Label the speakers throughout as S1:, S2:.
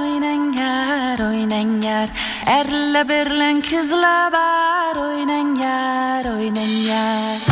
S1: o'ynanglar o'ynanglar erla berlan qizlar bar o'ynanglar o'ynanglar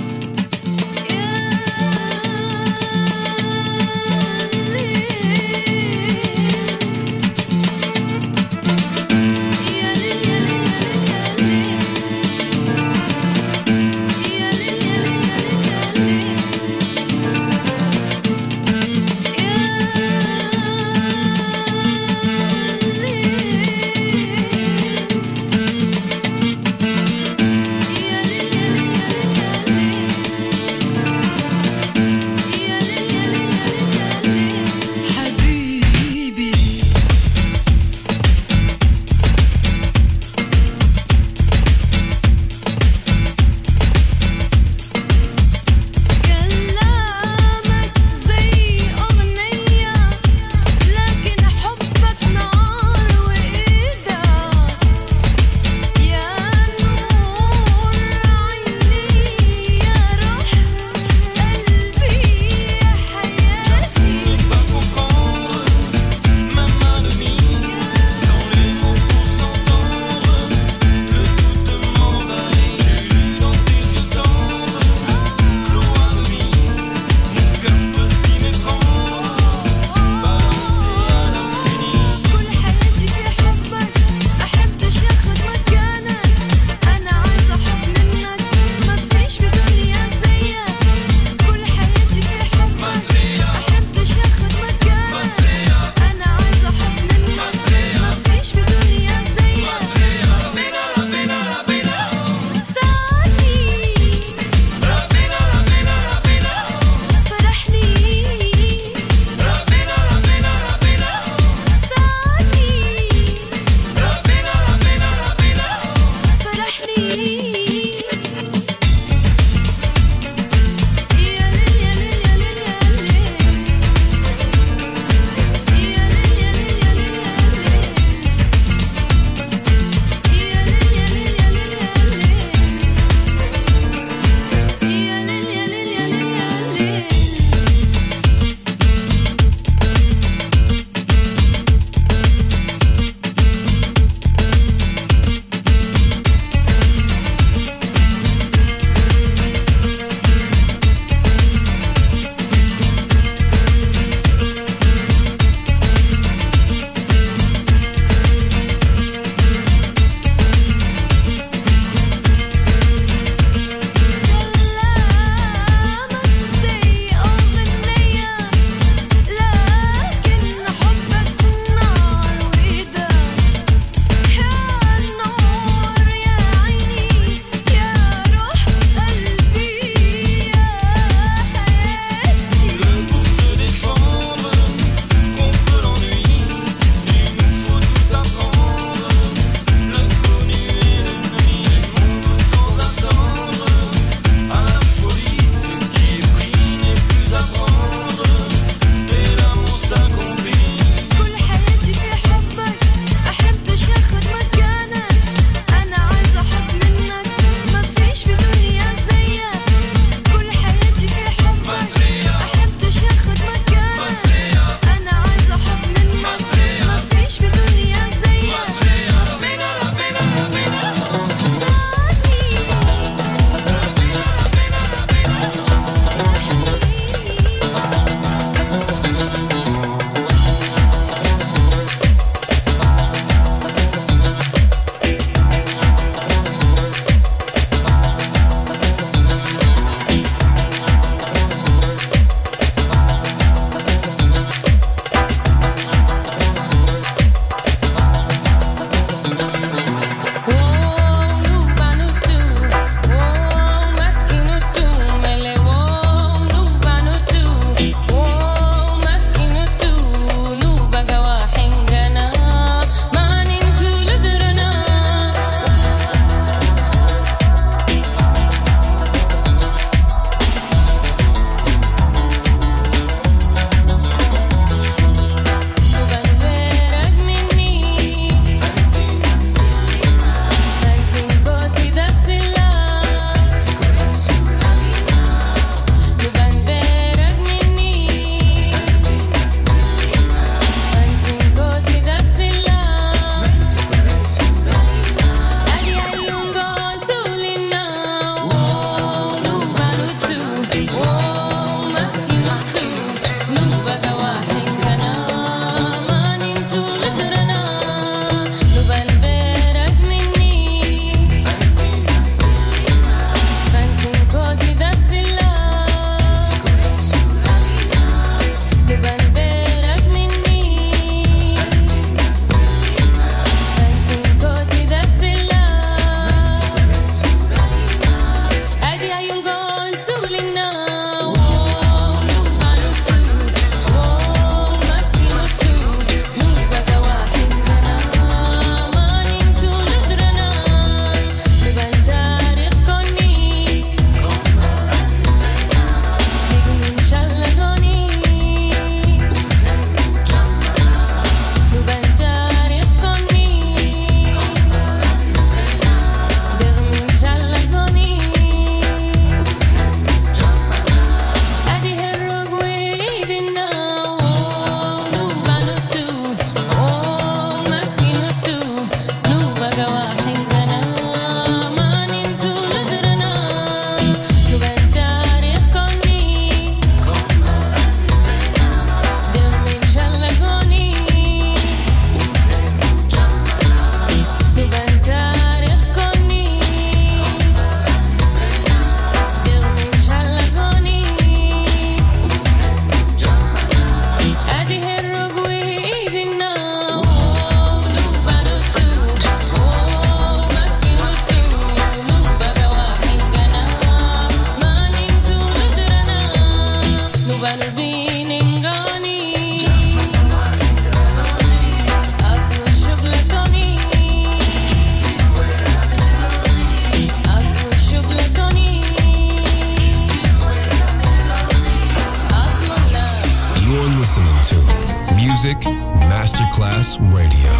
S2: Plus Radio,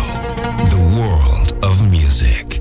S2: the world of music.